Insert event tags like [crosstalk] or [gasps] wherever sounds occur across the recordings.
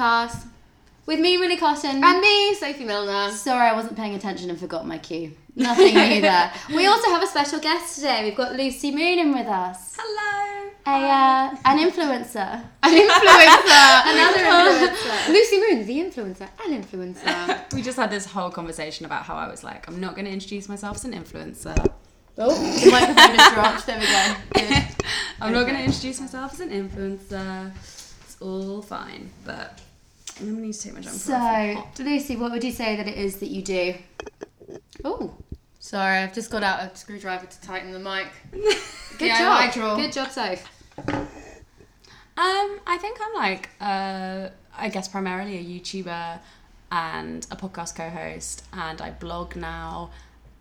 Culture Podcast with me, Millie Cotton. And me, Sophie Milner. Sorry, I wasn't paying attention and forgot my cue. Nothing new [laughs] there. We also have a special guest today. We've got Lucy Moon in with us. Hello. A, uh, an influencer. [laughs] An influencer. Another influencer. Lucy Moon, the influencer. An influencer. [laughs] We just had this whole conversation about how I was like, I'm not going to introduce myself as an influencer. Oh, the microphone just dropped. There we go. Good. I'm not going to introduce myself as an influencer. It's all fine, but I'm going to need to take my jumper off. So, Lucy, what would you say that it is that you do? oh, sorry, I've just got out a screwdriver to tighten the mic. [laughs] Good DIY job. drawer. Good job, Soph. Um, I think I'm like, uh, I guess primarily a YouTuber and a podcast co-host, and I blog now,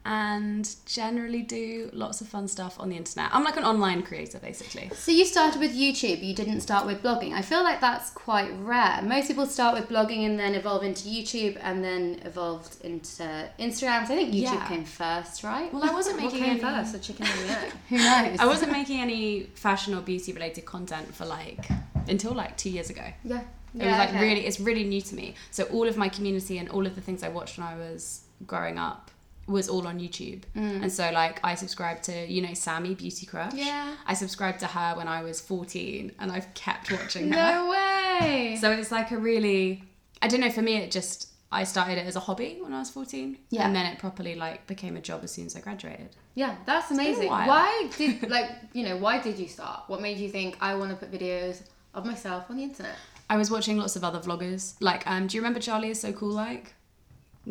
and generally do lots of fun stuff on the internet. I'm like an online creator, basically. So you started with YouTube, you didn't start with blogging. I feel like that's quite rare. Most people start with blogging and then evolve into YouTube and then evolved into Instagram. So I think YouTube Yeah. came first, right? Well, I wasn't making What came any. first, the chicken and the egg? [laughs] Who knows? I wasn't [laughs] making any fashion or beauty related content for like until like two years ago. Yeah. It was like really, it's really new to me. So all of my community and all of the things I watched when I was growing up was all on YouTube. And so like I subscribed to, you know, Sammi Beauty Crush. Yeah. I subscribed to her when I was 14 and I've kept watching her. No way. [laughs] So it's like a really, I don't know, for me it just, I started it as a hobby when I was 14. Yeah. And then it properly like became a job as soon as I graduated. Yeah, that's amazing. Why did [laughs] like you know why did you start? What made you think I want to put videos of myself on the internet? I was watching lots of other vloggers. Like, um, do you remember Charlie is so cool? Like,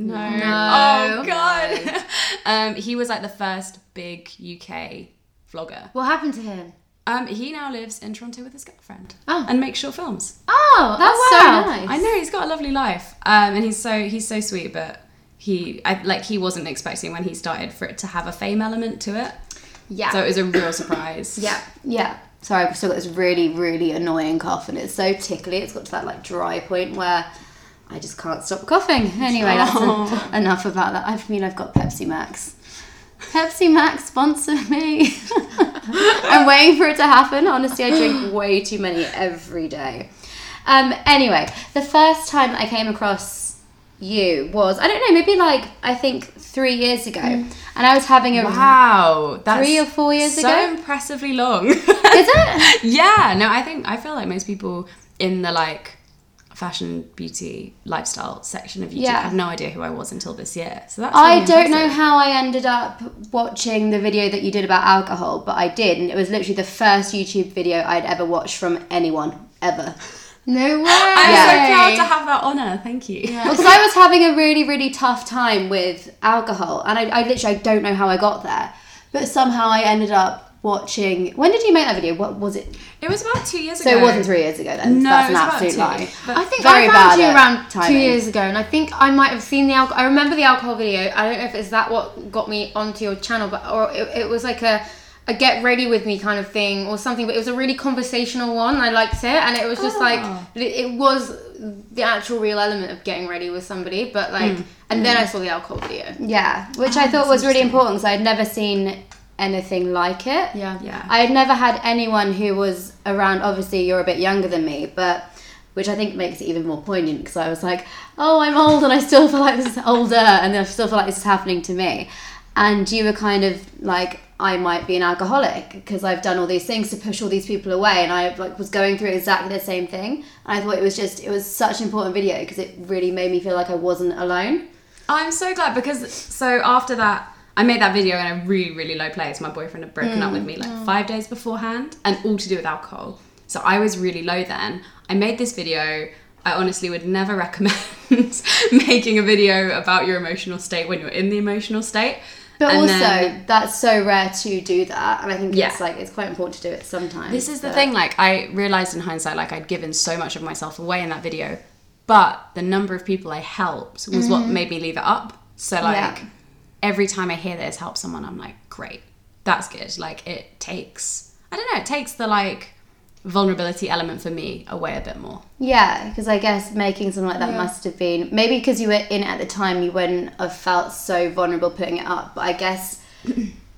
no, No. Oh god. [laughs] um, he was like the first big UK vlogger. What happened to him? Um, he now lives in Toronto with his girlfriend Oh. and makes short films. Oh, That's oh, so nice. I know he's got a lovely life. Um, and he's so he's so sweet, but he I, like he wasn't expecting when he started for it to have a fame element to it. Yeah. So it was a real surprise. [coughs] Yeah. Yeah. Sorry, I've still got this really, really annoying cough, and it's so tickly. It's got to that like dry point where I just can't stop coughing. [laughs] Anyway, Oh. enough about that. I mean, I've got Pepsi Max. Pepsi Max sponsor me. [laughs] I'm waiting for it to happen. Honestly, I drink way too many every day. Um, anyway, the first time I came across you was I don't know, maybe like I think three years ago, and I was having a Wow, that's Three or four years so ago? impressively long. Is it? [laughs] yeah, no, I think I feel like most people in the like fashion, beauty, lifestyle section of YouTube Yeah. have no idea who I was until this year. So that's I don't know how I ended up watching the video that you did about alcohol, but I did, and it was literally the first YouTube video I'd ever watched from anyone ever. [laughs] No way. I'm Yeah. so proud to have that honor. Thank you. [laughs] Well, because I was having a really, really tough time with alcohol, and I, I literally I don't know how I got there, but somehow I ended up watching. When did you make that video? What was it? It was about two years So ago. So it wasn't three years ago then. No, that's an about absolute two. lie. I think Very I found you around two years ago, and I think I might have seen the alcohol. I remember the alcohol video. I don't know if it's that what got me onto your channel, but or it, it was like a a get ready with me kind of thing or something. But it was a really conversational one. I liked it, and it was just like Oh. it, it was the actual real element of getting ready with somebody. But like, mm. and then mm. I saw the alcohol video. Yeah, which Oh, I ah, thought was really important because I'd never seen anything like it. Yeah. Yeah. I had never had anyone who was around. Obviously, you're a bit younger than me, but which I think makes it even more poignant because I was like, oh, I'm old and I still feel like this is older, and I still feel like this is happening to me. And you were kind of like, I might be an alcoholic because I've done all these things to push all these people away, and I like was going through exactly the same thing. And I thought it was just, it was such an important video because it really made me feel like I wasn't alone. I'm so glad because so after that, I made that video in a really, really low place. My boyfriend had broken up with me mm. like oh. five days beforehand, and all to do with alcohol. So I was really low then. I made this video. I honestly would never [laughs] recommend making a video about your emotional state when you're in the emotional state. But And also, then- that's so rare to do that, and I think Yeah. it's like it's quite important to do it sometimes. This is the thing, like I realized in hindsight, like I'd given so much of myself away in that video, but the number of people I helped was what mm-hmm. made me leave it up. So like Yeah. Every time I hear this help someone, I'm like, great, that's good. Like it takes, I don't know, it takes the like vulnerability element for me away a bit more. Yeah, because I guess making something like that Yeah. must have been maybe because you were in it at the time, you wouldn't have felt so vulnerable putting it up. But I guess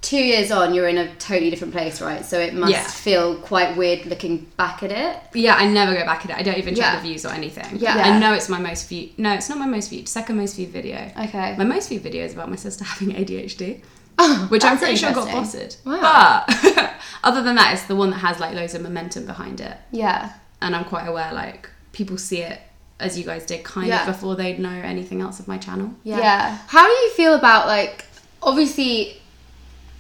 two years on, you're in a totally different place, right? So it must Yeah. feel quite weird looking back at it. Yeah, I never go back at it. I don't even check Yeah. the views or anything. Yeah. Yeah. I know it's my most viewed. No, it's not my most viewed. Second most viewed video. Okay. My most viewed video is about my sister [laughs] having ADHD, [laughs] Oh, which I'm pretty sure got interesting. Wow. But [laughs] other than that, it's the one that has like loads of momentum behind it, Yeah. and I'm quite aware like people see it as you guys did, kind of before they'd know anything else of my channel. Yeah. Yeah. How do you feel about like obviously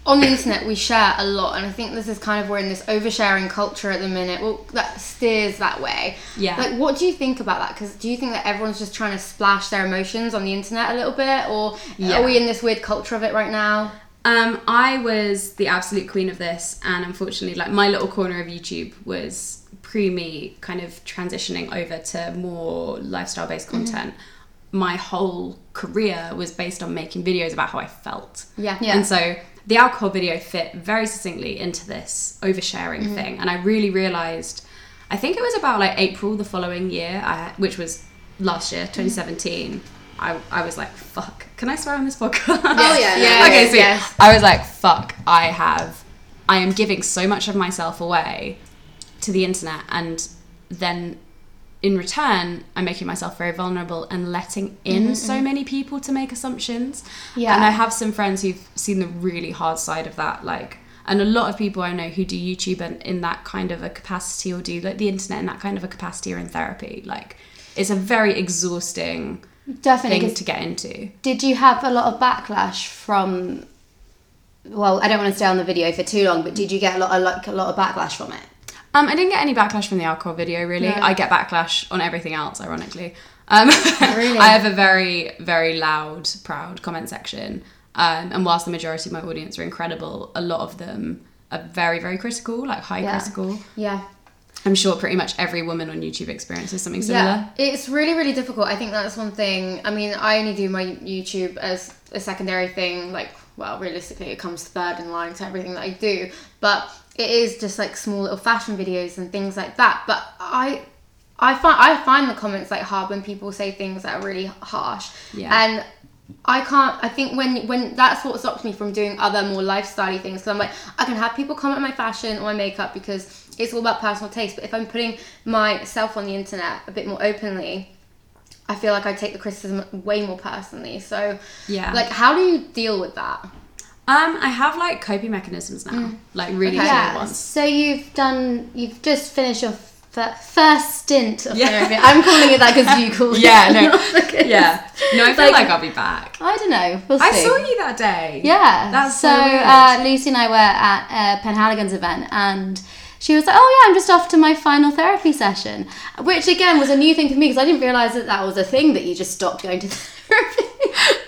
on the internet we share a lot and I think this is kind of we're in this oversharing culture at the minute. Well that steers that way. Yeah. Like what do you think about that? Because do you think that everyone's just trying to splash their emotions on the internet a little bit or Yeah. are we in this weird culture of it right now? Um, I was the absolute queen of this, and unfortunately, like my little corner of YouTube was pre me kind of transitioning over to more lifestyle based Mm-hmm. content. My whole career was based on making videos about how I felt. Yeah. Yeah. And so the alcohol video fit very succinctly into this oversharing Mm-hmm. thing, and I really realized. I think it was about like April the following year, I, which was last year, 2017. I, I was like, fuck, can I swear on this podcast? Oh, yeah. [laughs] Yeah. okay, so yes. I was like, fuck, I have, I am giving so much of myself away to the internet, and then in return, I'm making myself very vulnerable and letting in mm-hmm. so many people to make assumptions. Yeah. And I have some friends who've seen the really hard side of that, like, and a lot of people I know who do YouTube and in that kind of a capacity or do like the internet in that kind of a capacity or in therapy. Like, it's a very exhausting Definitely. thing to get into. Did you have a lot of backlash from? Well, I don't want to stay on the video for too long, but did you get a lot, of, like a lot of backlash from it? Um, I didn't get any backlash from the alcohol video, really. No. I get backlash on everything else, ironically. Um, [laughs] Really? I have a very, very loud, proud comment section. Um, and whilst the majority of my audience are incredible, a lot of them are very, very critical, like high Yeah. critical. Yeah. I'm sure pretty much every woman on YouTube experiences something similar. Yeah, it's really, really difficult. I think that's one thing. I mean, I only do my YouTube as a secondary thing. Like, well, realistically, it comes third in line to everything that I do. But it is just like small little fashion videos and things like that. But I, I find I find the comments like hard when people say things that are really harsh. Yeah. And I can't. I think when when that's what stops me from doing other more lifestyle things. Because I'm like, I can have people comment on my fashion or my makeup because it's all about personal taste. But if I'm putting myself on the internet a bit more openly, I feel like I take the criticism way more personally. So, Yeah. like, how do you deal with that? Um, I have like coping mechanisms now, like really Okay. Yeah. ones. So you've done. You've just finished your fir- first stint of Yeah. therapy. I'm calling it that [laughs] because you called Yeah, it. no, yeah. No, I feel Like- like, I'll be back. I don't know. We'll see. I saw you that day. Yeah. That's so. so uh, Lucy and I were at uh, Penhaligon's event, and she was like, "Oh yeah, I'm just off to my final therapy session," which again was a new thing for me because I didn't realize that that was a thing that you just stopped going to therapy.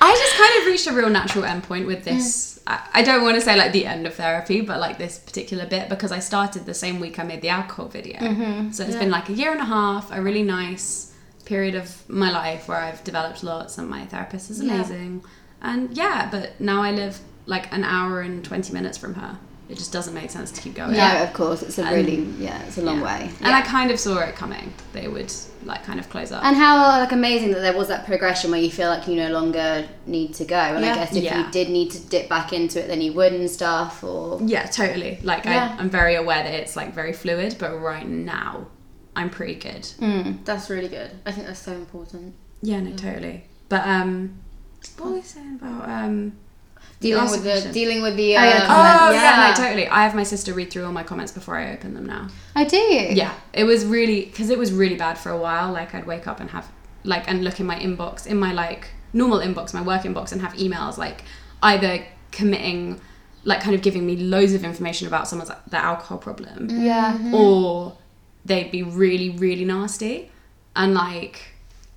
I just kind of reached a real natural endpoint with this. I, I don't want to say like the end of therapy, but like this particular bit because I started the same week I made the alcohol video. Mm-hmm. So it's been like a year and a half, a really nice period of my life where I've developed lots and my therapist is Yeah. amazing. And yeah, but now I live like an hour and 20 minutes from her. It just doesn't make sense to keep going. No, of course, it's a And- really yeah, it's a long Yeah. way. And I kind of saw it coming. They would like kind of close up. And how like amazing that there was that progression where you feel like you no longer need to go. And I guess if Yeah. you did need to dip back into it, then you would and stuff. Or Yeah, totally. Like Yeah. I, I'm very aware that it's like very fluid, but right now I'm pretty good. That's really good. I think that's so important. Yeah, no, totally. But um, what were we saying about um? Dealing with the dealing with the. Oh, Um, yeah, Oh yeah. no, totally. I have my sister read through all my comments before I open them now. I do. Yeah, it was really because it was really bad for a while. Like I'd wake up and have like and look in my inbox, in my like normal inbox, my work inbox, and have emails like either committing, like kind of giving me loads of information about someone's the alcohol problem, Yeah. or they'd be really really nasty and like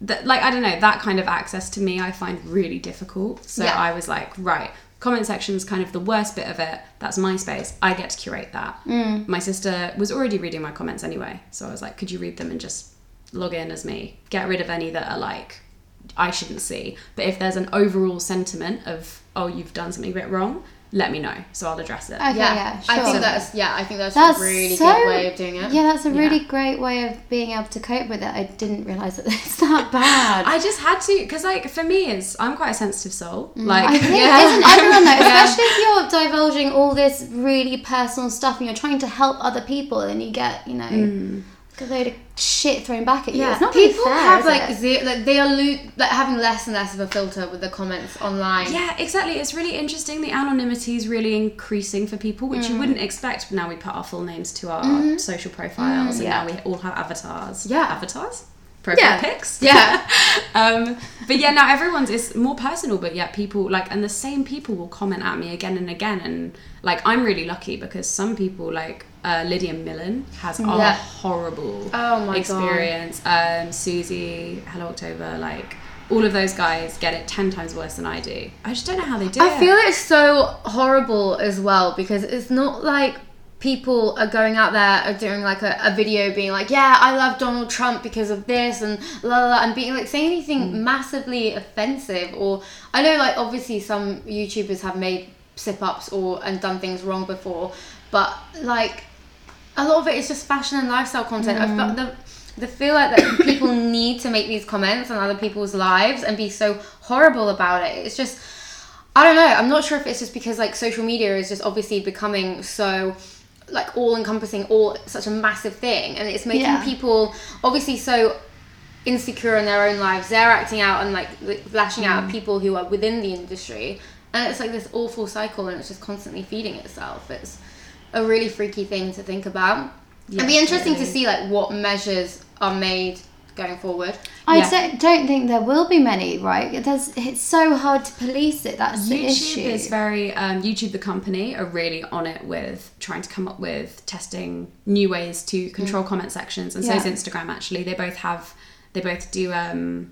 that like i don't know that kind of access to me i find really difficult so Yeah. i was like right comment section's kind of the worst bit of it. That's my space. I get to curate that. Mm. My sister was already reading my comments anyway. So i was like could you read them and just log in as me? Get rid of any that are like i shouldn't see. But if there's an overall sentiment of oh you've done something a bit wrong let me know. So I'll address it. Okay, yeah, yeah, I think that's yeah, I think that's, That's a really so- good way of doing it. Yeah, that's a really Yeah. great way of being able to cope with it. I didn't realize that [laughs] it's that bad. I just had to, because like for me, it's I'm quite a sensitive soul. Like, Mm. I think Yeah. isn't everyone though, [laughs] Yeah. especially if you're divulging all this really personal stuff and you're trying to help other people and you get, you know, Mm. A load of shit thrown back at you. Yeah, It's not people really fair, have is like it? ze- like they are lo- like having less and less of a filter with the comments online. Yeah, exactly. It's really interesting. The anonymity is really increasing for people, which Mm. you wouldn't expect. Now we put our full names to our social profiles, and Mm-hmm. yeah. now we all have avatars. Yeah. avatars, profile Yeah. pics. Yeah. [laughs] um, but yeah, now everyone's is more personal. But yet people like, and the same people will comment at me again and again. And like, I'm really lucky because some people like uh, Lydia Millen has a Yeah. horrible Oh experience. Um, Susie, Hello October, like. All of those guys get it ten times worse than I do. I just don't know how they do it. I feel it's so horrible as well because it's not like people are going out there are doing like a, a video being like, yeah, I love Donald Trump because of this and la la, la and being like saying anything massively offensive or I know like obviously some YouTubers have made slip ups or and done things wrong before, but like a lot of it is just fashion and lifestyle content. I felt mm. the the feel like that [coughs] people need to make these comments on other people's lives and be so horrible about it. It's just I don't know. I'm not sure if it's just because like social media is just obviously becoming so like all encompassing, all such a massive thing, and it's making Yeah. people obviously so insecure in their own lives. They're acting out and like like, lashing out at mm. people who are within the industry, and it's like this awful cycle, and it's just constantly feeding itself. It's a really freaky thing to think about. It'd be Yeah, interesting to see like what measures are made going forward. I Yeah. don't- don't think there will be many, right? There's, it's so hard to police it. That's the YouTube issue. is very um, YouTube the company are really on it with trying to come up with testing new ways to control comment sections and so is Instagram actually they both have they both do um,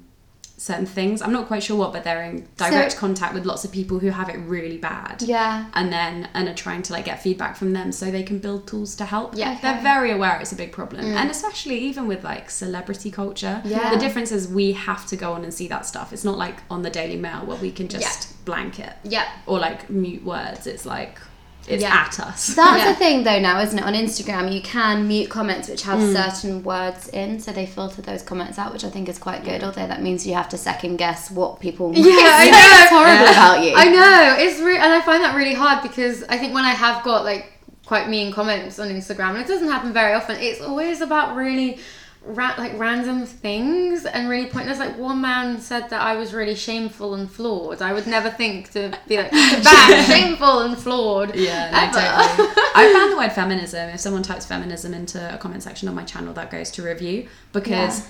certain things. I'm not quite sure what but they're in direct So- contact with lots of people who have it really bad. Yeah. and then and are trying to like get feedback from them so they can build tools to help. Yeah. they're very aware it's a big problem. Mm. And especially even with like celebrity culture Yeah. the difference is we have to go on and see that stuff. It's not like on the daily mail where we can just blank it Yeah. or like mute words. It's like it's Yeah. at us That's [laughs] Yeah. the thing though now, isn't it? On Instagram, you can mute comments which have Mm. certain words in, so they filter those comments out, which I think is quite good. Although that means you have to second guess what people [laughs] Yeah, [laughs] I know. that's horrible Yeah. about you. I know it's re- and I find that really hard because I think when I have got like quite mean comments on Instagram, and it doesn't happen very often. It's always about really. Ra- like random things and really pointless. Like one man said that I was really shameful and flawed. I would never think to be like bang, [laughs] shameful and flawed. yeah no, totally. [laughs] I found the word feminism if someone types feminism into a comment section on my channel that goes to review because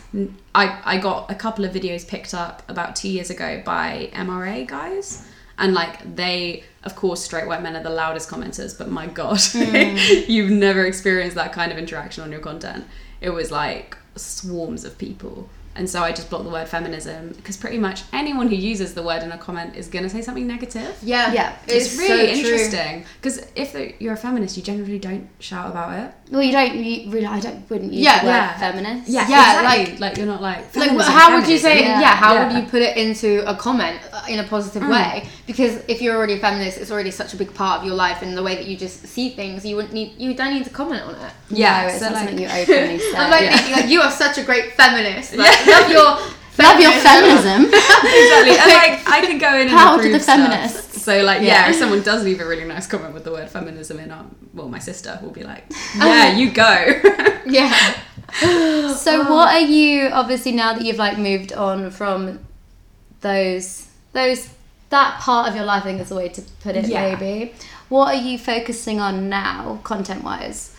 I I got a couple of videos picked up about two years ago by MRA guys and like they of course straight white men are the loudest commenters but my god mm. [laughs] you've never experienced that kind of interaction on your content it was like swarms of people and so I just blocked the word feminism because pretty much anyone who uses the word in a comment is going to say something negative Yeah, Yeah. it's, it's, really so interesting because if you're a feminist, you generally don't shout about it. Well, you don't. You really, I don't. Wouldn't use Yeah, the word yeah. feminist. Yeah, yeah. exactly. like, like you're not like. like feminism, how would you say yeah, Yeah. how Yeah. would you put it into a comment uh, in a positive way because if you're already a feminist it's already such a big part of your life and the way that you just see things you wouldn't need you don't need to comment on it Yeah, No, it's so not like- something you openly [laughs] say. i'm like Yeah. thinking like you are such a great feminist like, love your [laughs] Love your feminism. [laughs] exactly. And like I can go in and Power to approve the stuff. feminists. So like yeah. Yeah. if someone does leave a really nice comment with the word feminism in, um, well, my sister will be like, [laughs] yeah, you go. [laughs] yeah [gasps] So what are you obviously now that you've like moved on from those those that part of your life I think is the way to put it Yeah. maybe. What are you focusing on now content wise?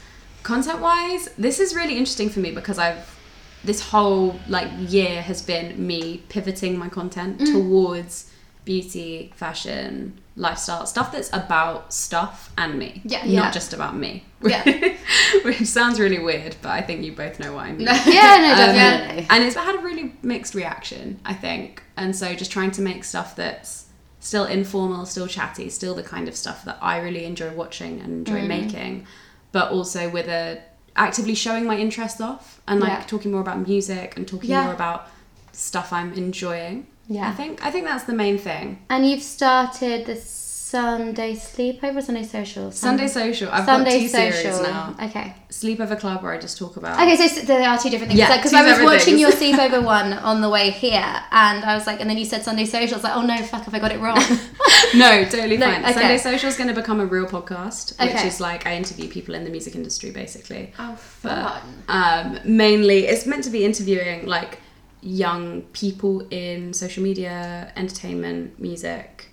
content wise this is really interesting for me because i've this whole like year has been me pivoting my content mm. towards beauty fashion lifestyle stuff that's about stuff and me Yeah. not Yeah. just about me Yeah. [laughs] which sounds really weird but i think you both know what i mean [laughs] Yeah, no, Um, definitely. and it's had a really mixed reaction, I think. And so just trying to make stuff that's still informal, still chatty, still the kind of stuff that I really enjoy watching and enjoy Mm. making, but also with a actively showing my interest off and like Yeah. talking more about music and talking Yeah. more about stuff I'm enjoying. Yeah. I think I think that's the main thing. And you've started the Sunday sleepover, Sunday social. Sunday social. I've Sunday got two social. series now. Okay. Sleepover club where I just talk about. Okay, so s- there are two different things. Yeah, Because two I was watching things. your [laughs] sleepover one on the way here, and I was like, and then you said Sunday social. I was like, oh no, fuck, have I got it wrong? [laughs] no, totally [laughs] No, fine. okay. Sunday social is going to become a real podcast, which Okay. is like I interview people in the music industry basically. Oh, But fun. um, mainly, it's meant to be interviewing like young people in social media, entertainment, music,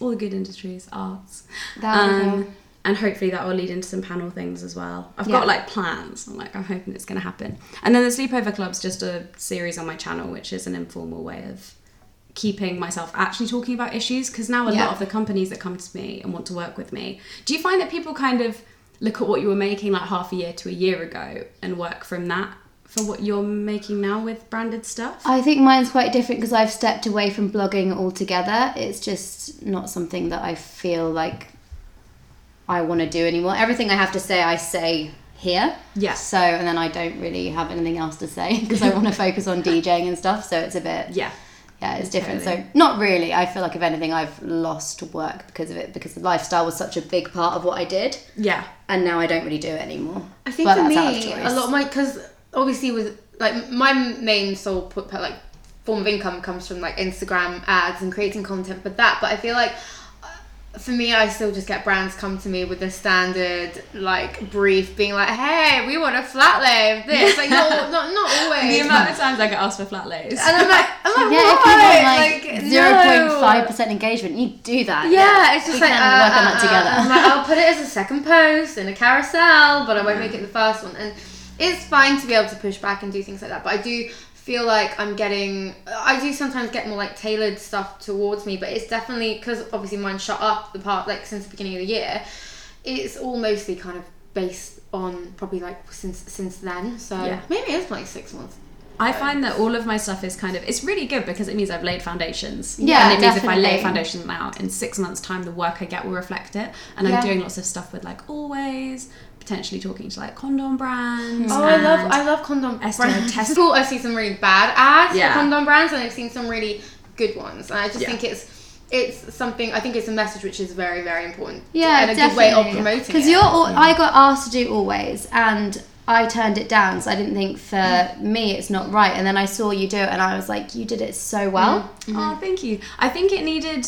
all the good industries, arts. That would be Um, and hopefully that will lead into some panel things as well. I've Yeah. got like plans. I'm like I'm hoping it's going to happen. And then the sleepover club's just a series on my channel, which is an informal way of keeping myself actually talking about issues because now a Yeah. lot of the companies that come to me and want to work with me do you find that people kind of look at what you were making like half a year to a year ago and work from that for what you're making now with branded stuff I think mine's quite different because I've stepped away from blogging altogether. It's just not something that I feel like I want to do anymore. Everything I have to say, I say here. Yeah. So, and then I don't really have anything else to say [laughs] because I [laughs] want to focus on DJing and stuff. So it's a bit, yeah yeah, it's different. Totally. So, not really. I feel like, if anything, I've lost work because of it because the lifestyle was such a big part of what I did. yeah And now I don't really do it anymore. I think But for that's out of me, a lot of my because obviously with like my main sole put like form of income comes from like Instagram ads and creating content for that. But I feel like uh, for me, I still just get brands come to me with the standard like brief, being like, "Hey, we want a flat lay of this." Like not [laughs] not not always. the amount of times I get asked for flat lays and I'm like, I'm like, Yeah, if you want like zero point five percent engagement, you do that. Yeah, it's just we like can uh, work on uh, that uh, together. I'm like, I'll put it as a second post in a carousel, but I won't make it the first one. And it's fine to be able to push back and do things like that. But I do feel like I'm getting. I do sometimes get more like tailored stuff towards me, but it's definitely because obviously mine shut up the part like since the beginning of the year. It's all mostly kind of based on probably like since since then. So Yeah. maybe it's like six months. I find that all of my stuff is kind of it's really good because it means I've laid foundations. Yeah, and it means if I lay definitely. foundations now in six months' time, the work I get will reflect it. And Yeah. I'm doing lots of stuff with like always potentially talking to like condom brands. Oh, I love I love condom Esther brands. test- Cool. [laughs] I've seen some really bad ads Yeah. for condom brands, and I've seen some really good ones. And I just Yeah. think it's it's something. I think it's a message which is very very important. Yeah, and a definitely. good way of promoting. Because you're, all, I got asked to do always, and I turned it down. So I didn't think for me it's not right. And then I saw you do it, and I was like, you did it so well. Mm-hmm. Oh, thank you. I think it needed.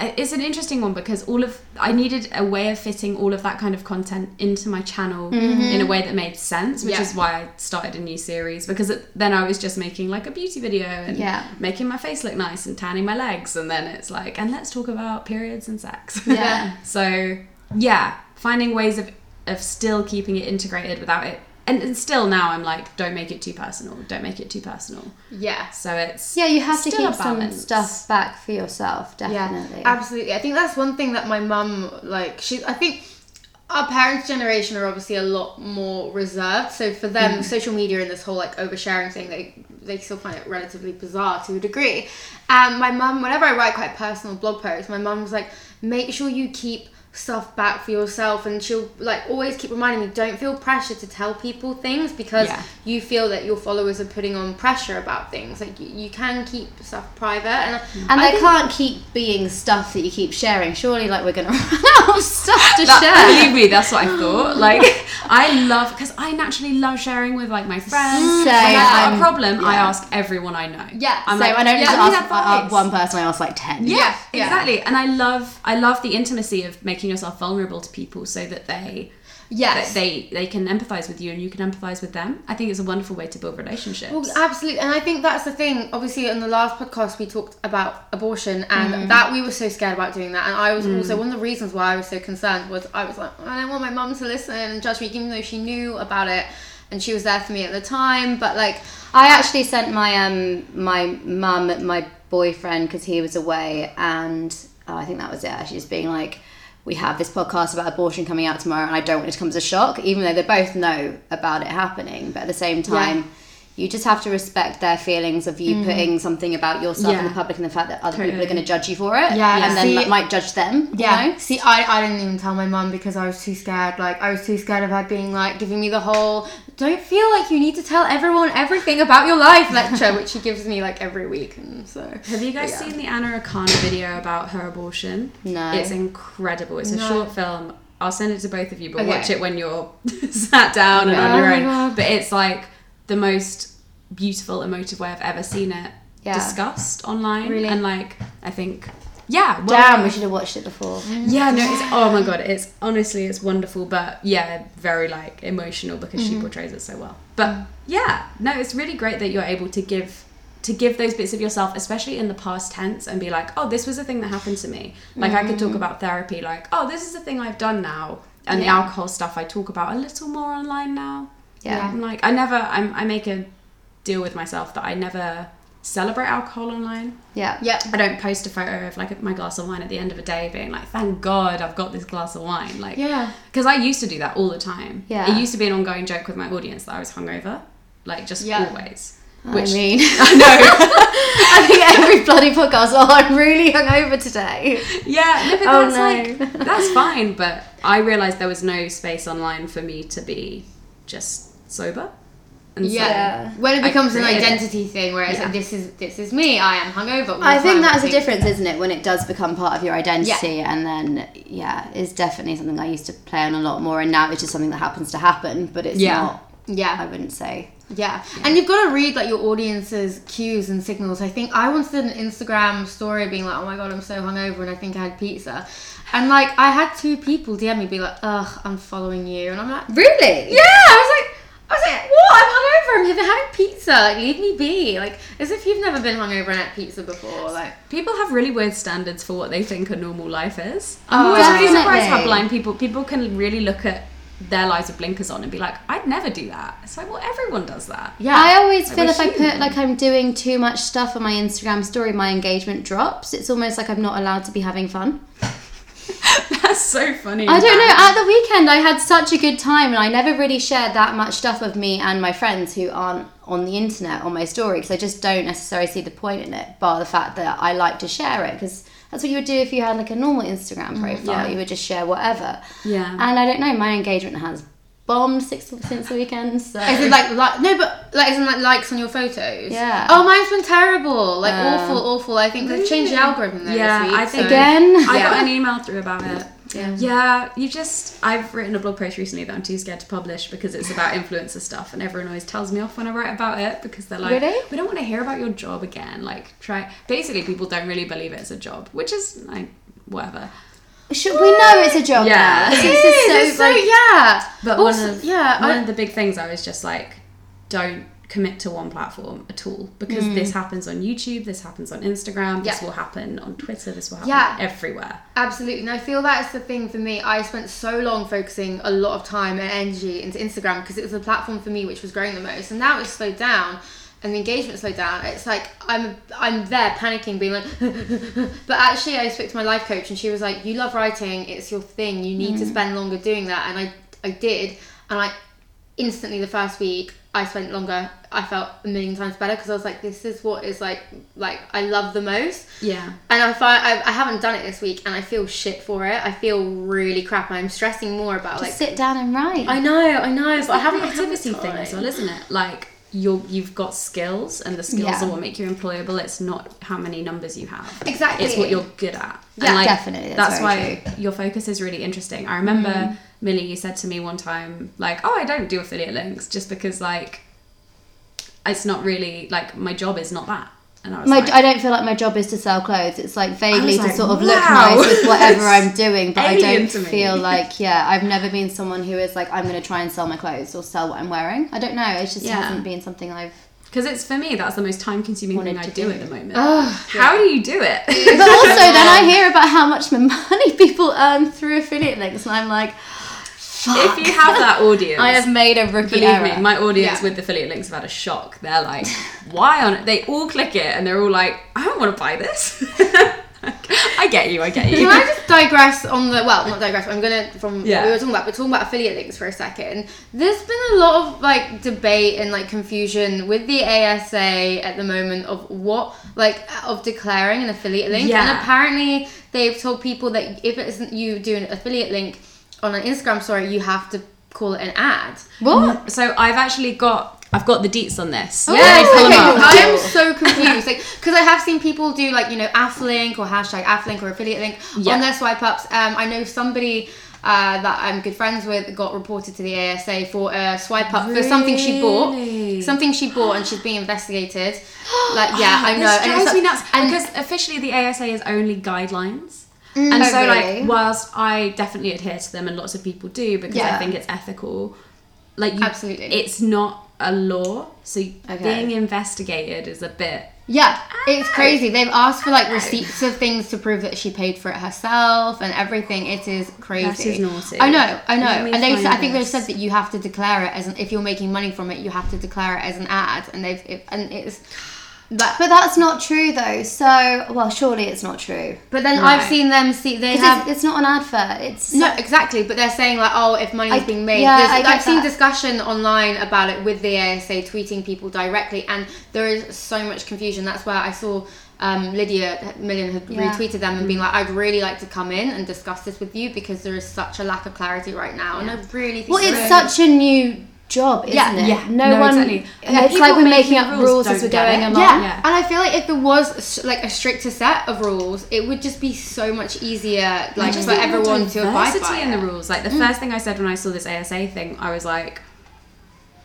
It's an interesting one because all of I needed a way of fitting all of that kind of content into my channel mm-hmm. in a way that made sense, which Yeah. is why I started a new series. Because it, then I was just making like a beauty video and Yeah. making my face look nice and tanning my legs, and then it's like, and let's talk about periods and sex. [laughs] Yeah. so yeah, finding ways of of still keeping it integrated without it. And, and still now I'm like, don't make it too personal. Don't make it too personal. yeah. So it's Yeah, you have to keep some stuff back for yourself, definitely. Yeah, absolutely. I think that's one thing that my mum like. She, I think our parents' generation are obviously a lot more reserved. So for them, mm. social media and this whole like oversharing thing, they they still find it relatively bizarre to a degree. And my mum, whenever I write quite personal blog posts, my mum was like, make sure you keep stuff back for yourself and she'll like always keep reminding me don't feel pressure to tell people things because Yeah. you feel that your followers are putting on pressure about things like you, you can keep stuff private and and I there can't keep being stuff that you keep sharing. Surely, like we're gonna [laughs] run out of stuff to That- share. Believe me, that's what I thought. Like, [laughs] I love because I naturally love sharing with like my friends. Same, when I've got a problem, I ask everyone I know. Yeah, I'm so like, I don't yeah, just I ask uh, one person. I ask like ten. Yeah, Yeah, yeah. exactly. And I love, I love the intimacy of making yourself vulnerable to people so that they, yes that they, they can empathize with you and you can empathize with them. I think it's a wonderful way to build relationships. Well, absolutely, and I think that's the thing. Obviously, in the last podcast, we talked about abortion, and that we were so scared about doing that. And I was also one of the reasons why I was so concerned was I was like, I don't want my mum to listen and judge me, even though she knew about it and she was there for me at the time. But like, I actually sent my um my mum my boyfriend because he was away, and uh, I think that was it. Actually, just being like, we have this podcast about abortion coming out tomorrow, and I don't want it to come as a shock, even though they both know about it happening. But at the same time, you just have to respect their feelings of you mm. putting something about yourself in the public and the fact that other people are going to judge you for it. Yeah, and then see- like, might judge them. you Yeah. know? See, I, I didn't even tell my mum because I was too scared. Like, I was too scared of her being like, giving me the whole, don't feel like you need to tell everyone everything about your life lecture, which she gives me like every week. And so. Have you guys Yeah. seen the Anna Akana video about her abortion? No. It's incredible. It's a No. short film. I'll send it to both of you, but Okay. watch it when you're [laughs] sat down and Yeah. on your Oh own. God. But it's like the most beautiful, emotive way I've ever seen it Yeah. discussed online. Really? And like, I think, yeah. well Damn, we should have watched it before. [laughs] Yeah, no, it's oh my god, it's honestly it's wonderful, but yeah, very like emotional because she mm-hmm. portrays it so well. But mm. yeah, no, it's really great that you're able to give to give those bits of yourself, especially in the past tense, and be like, oh, this was a thing that happened to me. Like I could talk mm. about therapy, like, oh, this is the thing I've done now, and the alcohol stuff I talk about a little more online now. Yeah. I'm like, I never, I'm, I make a deal with myself that I never celebrate alcohol online. Yeah. Yeah. I don't post a photo of like my glass of wine at the end of a day being like, thank God I've got this glass of wine. Like, Yeah. Because I used to do that all the time. Yeah. It used to be an ongoing joke with my audience that I was hungover. Like, just Yeah. always. I Which, mean, [laughs] I know. [laughs] I think every bloody podcast. Oh, I'm really hungover today. yeah, no, but Oh, that's no. like, that's fine. But I realized there was no space online for me to be just sober. And so- Yeah. When it becomes an created it. identity thing where it's Yeah. like, this is this is me, I am hungover. I think that's a difference, isn't it? When it does become part of your identity, and then yeah, it's definitely something I used to play on a lot more, and now it's just something that happens to happen, but it's Yeah. not. I wouldn't say. Yeah. And you've got to read like your audience's cues and signals. I think I once did an Instagram story being like, oh my god, I'm so hungover and I think I had pizza. And like I had two people DM me be like, ugh, I'm following you. And I'm like, Really? yeah, I was like, I was like, what? I'm hungover. I'm here having pizza. Like, leave me be. Like, as if you've never been hungover and had pizza before. Like, People have really weird standards for what they think a normal life is. Oh, I'm always really surprised how blind people people can really look at their lives with blinkers on and be like, I'd never do that. It's like, well, everyone does that. yeah. I always I feel wish if I put would. like I'm doing too much stuff on my Instagram story, my engagement drops. It's almost like I'm not allowed to be having fun. [laughs] That's so funny. I don't know. At the weekend, I had such a good time, and I never really shared that much stuff of me and my friends who aren't on the internet on my story because I just don't necessarily see the point in it, bar the fact that I like to share it because that's what you would do if you had like a normal Instagram mm, profile. yeah. You would just share whatever. Yeah. And I don't know. My engagement has bombed six, since the weekend. So Is it like, like no, but like isn't like likes on your photos? Yeah. Oh, mine's been terrible. Like Um, awful, awful. I think they've changed the algorithm there Yeah, this week. I think- so- again? I Yeah. got an email through about it. Yeah. Yeah, you just. I've written a blog post recently that I'm too scared to publish because it's about [laughs] influencer stuff, and everyone always tells me off when I write about it because they're like, Really? "We don't want to hear about your job again." Like, try. Basically, people don't really believe it's a job, which is like whatever. Should we know it's a job Yeah. now? It This is, [laughs] so, like- yeah. But Also- one of yeah, one I- of the big things I was just like, don't commit to one platform at all because Mm. this happens on YouTube, this happens on Instagram, this Yeah. will happen on Twitter, this will happen Yeah. everywhere. Absolutely. And I feel that's the thing for me. I spent so long focusing a lot of time and energy into Instagram because it was the platform for me which was growing the most. And now it's slowed down and the engagement slowed down. It's like I'm I'm there panicking, being like [laughs] but actually I spoke to my life coach and she was like, You love writing, it's your thing, you need to mm. spend longer doing that and I I did and I instantly the first week I spent longer I felt a million times better because I was like this is what is like like I love the most Yeah. and I find I, I haven't done it this week, and I feel shit for it. I feel really crap, I'm stressing more about Just like. sit down and write. I know, I know, but I haven't activity thing as well, isn't it? Like you're you've got skills, and the skills Yeah. are what make you employable. It's not how many numbers you have. Exactly. It's what you're good at. Yeah, definitely, that's That's, why your focus is really interesting. I remember Mm. Millie, you said to me one time, like, "Oh, I don't do affiliate links just because like it's not really like my job is not that." And I was My, like, I don't feel like my job is to sell clothes. It's like vaguely to like, sort of look nice with whatever [laughs] I'm doing, but I don't feel like yeah. I've never been someone who is like I'm going to try and sell my clothes or sell what I'm wearing. I don't know. It just Yeah. hasn't been something I've. Because it's for me, that's the most time consuming thing I do, do. at the moment. How do you do it? But also, then I [laughs] hear about how much [laughs] money people earn through affiliate links, and I'm like, if you have that audience, I have made a rookie believe error. me, my audience Yeah. with affiliate links have had a shock. They're like, why on it? They all click it and they're all like, I don't want to buy this. [laughs] I get you. I get you. Can I just digress on the well, not digress. I'm gonna from Yeah. what we were talking about, We're talking about affiliate links for a second. There's been a lot of like debate and like confusion with the ASA at the moment of what like of declaring an affiliate link, Yeah. and apparently they've told people that if it isn't you doing an affiliate link on an Instagram story, you have to call it an ad. What? So I've actually got I've got the deets on this. Pull 'em okay. I am [laughs] so confused. Like, because I have seen people do like you know AffLink or hashtag AffLink or affiliate link Yeah. on their swipe ups. Um, I know somebody uh, that I'm good friends with got reported to the ASA for a swipe up for something she bought, something she bought, and she's being investigated. [gasps] Like, yeah, I [gasps] know. This and drives it's me nuts and- because officially the ASA is only guidelines. Mm. and Oh, so, really? like, whilst I definitely adhere to them, and lots of people do because I think it's ethical, like, you, Absolutely. it's not a law. So Okay. being investigated is a bit. Yeah, it's crazy. They've asked for like receipts of things to prove that she paid for it herself and everything. It is crazy. That is naughty. I know, I know. And they, I think they've said that you have to declare it as an, if you're making money from it, you have to declare it as an ad. And they've, it, and it's that. But that's not true though. So, well, surely it's not true. But then Right. I've seen them see they 'Cause have it's, it's not an advert. It's no exactly, but they're saying like, oh, if money is I- being made. yeah, I get I've seen discussion online about it with the ASA tweeting people directly, and there is so much confusion. That's where I saw um, Lydia Millen had Yeah. retweeted them and being like, I'd really like to come in and discuss this with you because there is such a lack of clarity right now, and I really think Well, it's is. such a new job, isn't Yeah, it? yeah. No, No, one. exactly. It's people like we're making making up rules as we're going along. Yeah. Yeah. and I feel like if there was like a stricter set of rules, it would just be so much easier, like for everyone to abide diversity by in the rules. Like the mm. first thing I said when I saw this ASA thing, I was like,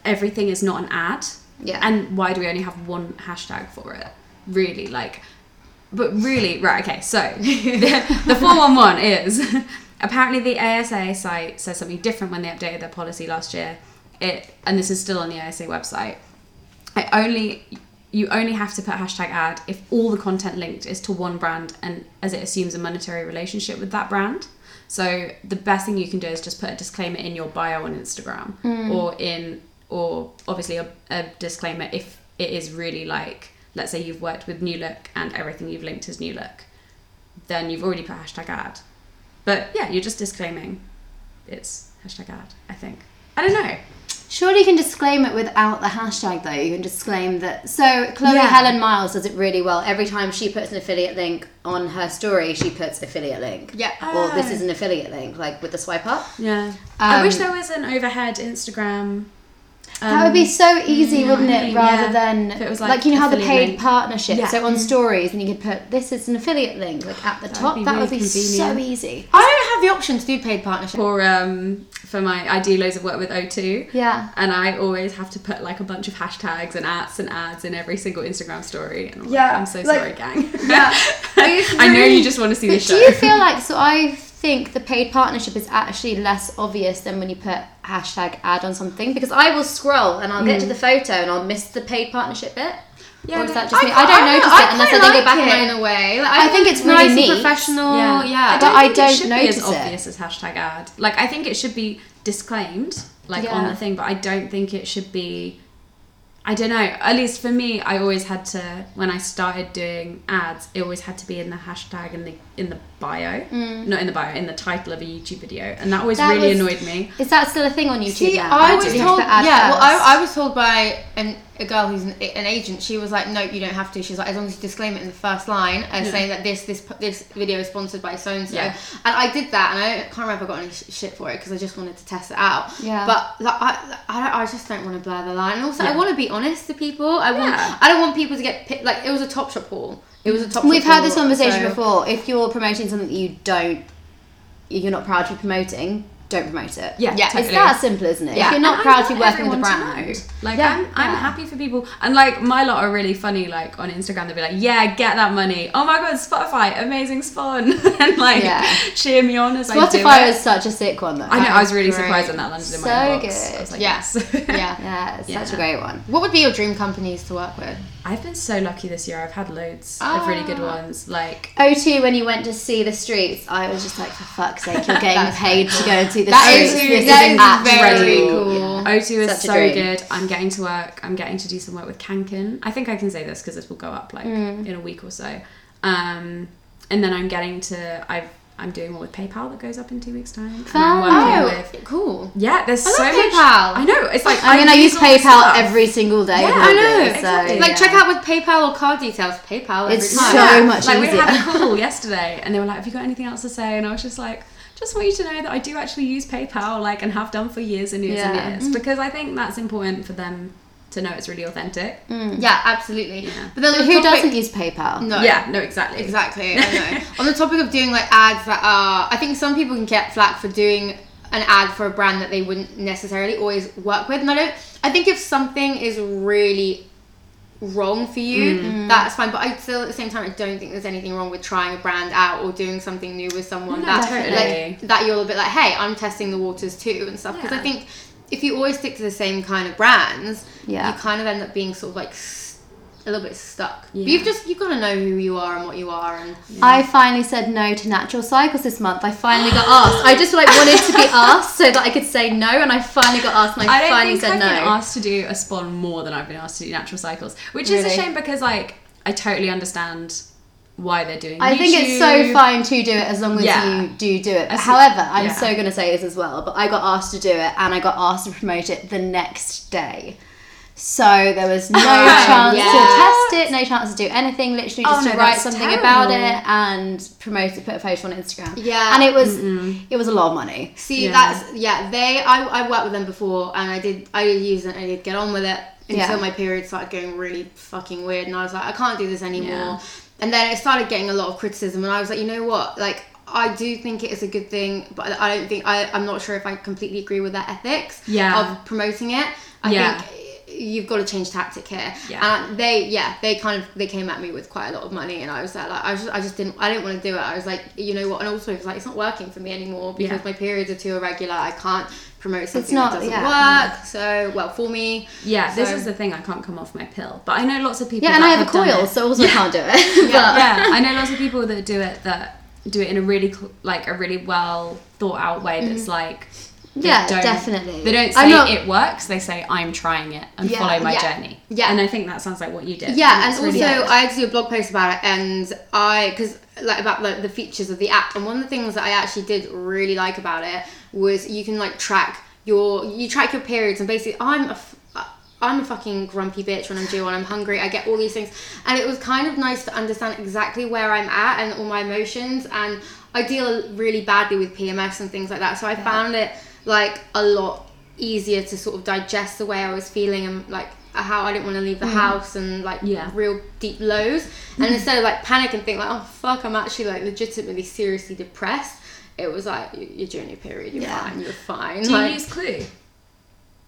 everything is not an ad. Yeah. And why do we only have one hashtag for it? Really, like, but really, right? Okay, so the, the four one one is [laughs] apparently the ASA site says something different when they updated their policy last year. It and this is still on the ASA website. It only you only have to put hashtag ad if all the content linked is to one brand and as it assumes a monetary relationship with that brand. So the best thing you can do is just put a disclaimer in your bio on Instagram mm. or in or obviously a, a disclaimer if it is really like let's say you've worked with New Look and everything you've linked is New Look, then you've already put hashtag ad. But yeah, you're just disclaiming it's hashtag ad. I think I don't know. Surely you can disclaim it without the hashtag though. You can disclaim that. So Chloe Yeah. Helen Miles does it really well. Every time she puts an affiliate link on her story, she puts affiliate link. Yeah. Or this Oh. is an affiliate link, like with the swipe up. Yeah. I Um, wish there was an overhead Instagram. That would be so easy, wouldn't it? mm, Rather yeah. than If it was like, like you know how the paid link. partnership. Yeah. So on stories, and you could put this is an affiliate link like at the top. be that really would be so easy. I don't have the option to do paid partnership. for um for my I do loads of work with O2. Yeah. And I always have to put like a bunch of hashtags and ads and ads in every single Instagram story. And I'm like, Yeah, I'm so like- sorry, gang. Yeah. It's [laughs] I know you just want to see the show. Do you feel like so? I think the paid partnership is actually less obvious than when you put hashtag ad on something because I will scroll and I'll get to mm. the photo and I'll miss the paid partnership bit. Yeah, or is that just me? quite- I don't notice I it unless I then go back it and I in a way. Like, I think it's really nice and neat. professional. Yeah, I But don't I think don't it notice be as it. obvious as hashtag ad. Like I think it should be disclaimed, like on the thing, but I don't think it should be. I don't know. At least for me, I always had to when I started doing ads. It always had to be in the hashtag in the in the bio, not in the bio, in the title of a YouTube video, and that always Mm. That really was- annoyed me. Is that still a thing on YouTube See, now? I was told. to Yeah, well. I, I was told by an, a girl who's an, an agent. She was like, "No, you don't have to." She's like, "As long as you disclaim it in the first line, uh, saying that this this this video is sponsored by so and so." And I did that, and I can't remember if I got any sh- shit for it because I just wanted to test it out. Yeah. But like, I, I, I just don't want to blur the line. And also, I want to be honest to people. I want. Yeah. I don't want people to get like it was a Top Shop haul. It was a Top. We've Shop had this conversation so- before. If you're promoting something that you don't, you're not proud to be promoting, don't promote it. Yeah, Yeah, It's that simple, isn't it? Yeah. If you're not And proud to be working with a brand, know. Like Yeah, I'm, I'm yeah. happy for people, and like my lot are really funny. Like on Instagram, they'll be like, "Yeah, get that money! Oh my god, Spotify, amazing spawn!" [laughs] and like Yeah. cheer me on as I do Spotify it. is such a sick one though. I know. I was really Great. surprised when that landed in my So inbox. good. I was like, yes. [laughs] Yeah. Yeah, it's such a great one. What would be your dream companies to work with? I've been so lucky this year. I've had loads of really good Ah. ones. Like O2 when you went to see the streets, I was just like, for fuck's sake, you're [laughs] getting That's paid to go and see the That streets. is- this that is is very cool. cool. O2 is Such a so good. I'm getting to work. I'm getting to do some work with Kanken. I think I can say this because this will go up like Mm. in a week or so. Um, and then I'm getting to I've I'm doing one with PayPal that goes up in two weeks' time. Oh, with cool. yeah. There's I so much. PayPal. I know. It's like I mean, I use PayPal stuff. every single day. Yeah, I know. So, Exactly. Like yeah. check out with PayPal or card details. PayPal. Every It's time. so Yeah. much like we had a call [laughs] yesterday, and they were like, "Have you got anything else to say?" And I was just like, "Just want you to know that I do actually use PayPal, like, and have done for years and years Yeah. and years, mm. because I think that's important for them to know it's really authentic." Yeah, absolutely. But then But the who topic- doesn't use PayPal? No. Yeah, no, exactly. Exactly, I [laughs] know. On the topic of doing like ads that are, I think some people can get flack for doing an ad for a brand that they wouldn't necessarily always work with. And I don't, I think if something is really wrong for you, Mm. that's fine. But I still, at the same time, I don't think there's anything wrong with trying a brand out or doing something new with someone No, that, totally. like, that you're a bit like, hey, I'm testing the waters too and stuff. Because I think if you always stick to the same kind of brands, Yeah. you kind of end up being sort of like a little bit stuck. But you've just you've got to know who you are and what you are and I finally said no to natural cycles this month. I finally got asked. I just like wanted to be [laughs] asked so that I could say no, and I finally got asked, and I, I don't finally think said I've no. been asked to do a spawn more than I've been asked to do natural cycles, which is a shame because like I totally understand why they're doing. I think it's so fine to do it as long as Yeah. you do do it. But I see- however, I'm yeah. so going to say this as well. But I got asked to do it, and I got asked to promote it the next day. So there was no [laughs] Oh, chance yeah. to test it, no chance to do anything. Literally Oh, just no, to write something about it and promote it, put a photo on Instagram. Yeah. and it was it was a lot of money. See, that's yeah. They, I, I worked with them before, and I did, I did use it, and I did get on with it until Yeah. my period started going really fucking weird, and I was like, I can't do this anymore. Yeah. And then it started getting a lot of criticism, and I was like, you know what, like. I do think it is a good thing, but I don't think I, I'm not sure if I completely agree with their ethics Yeah. of promoting it. I Yeah. think you've got to change tactic here. Yeah. And they, yeah, they kind of they came at me with quite a lot of money, and I was like, like I just, I just didn't, I didn't want to do it. I was like, you know what, and also it was like, it's not working for me anymore because Yeah. my periods are too irregular. I can't promote something not- that doesn't yeah. work. So, well, for me, Yeah, this is the thing. I can't come off my pill, but I know lots of people. Yeah, and I have a coil, so also I can't do it. [laughs] [laughs] Yeah. yeah, I know lots of people that do it that do it in a really like a really well thought out way. That's mm-hmm. like they Yeah, definitely. They don't say not- it works. They say I'm trying it and Yeah, follow my yeah, journey. yeah. and I think that sounds like what you did. yeah, and it's also good. I had to do a blog post about it, and I because like about like the features of the app, and one of the things that I actually did really like about it was you can like track your you track your periods, and basically I'm a f- uh, I'm a fucking grumpy bitch when I'm due and I'm hungry. I get all these things, and it was kind of nice to understand exactly where I'm at and all my emotions. And I deal really badly with PMS and things like that, so I found it like a lot easier to sort of digest the way I was feeling and like how I didn't want to leave the mm. house and like Yeah. real deep lows. And mm. instead of like panic and think like, oh fuck, I'm actually like legitimately seriously depressed. It was like "You- you're during your period, you're Yeah. fine, you're fine. Do you use Clue?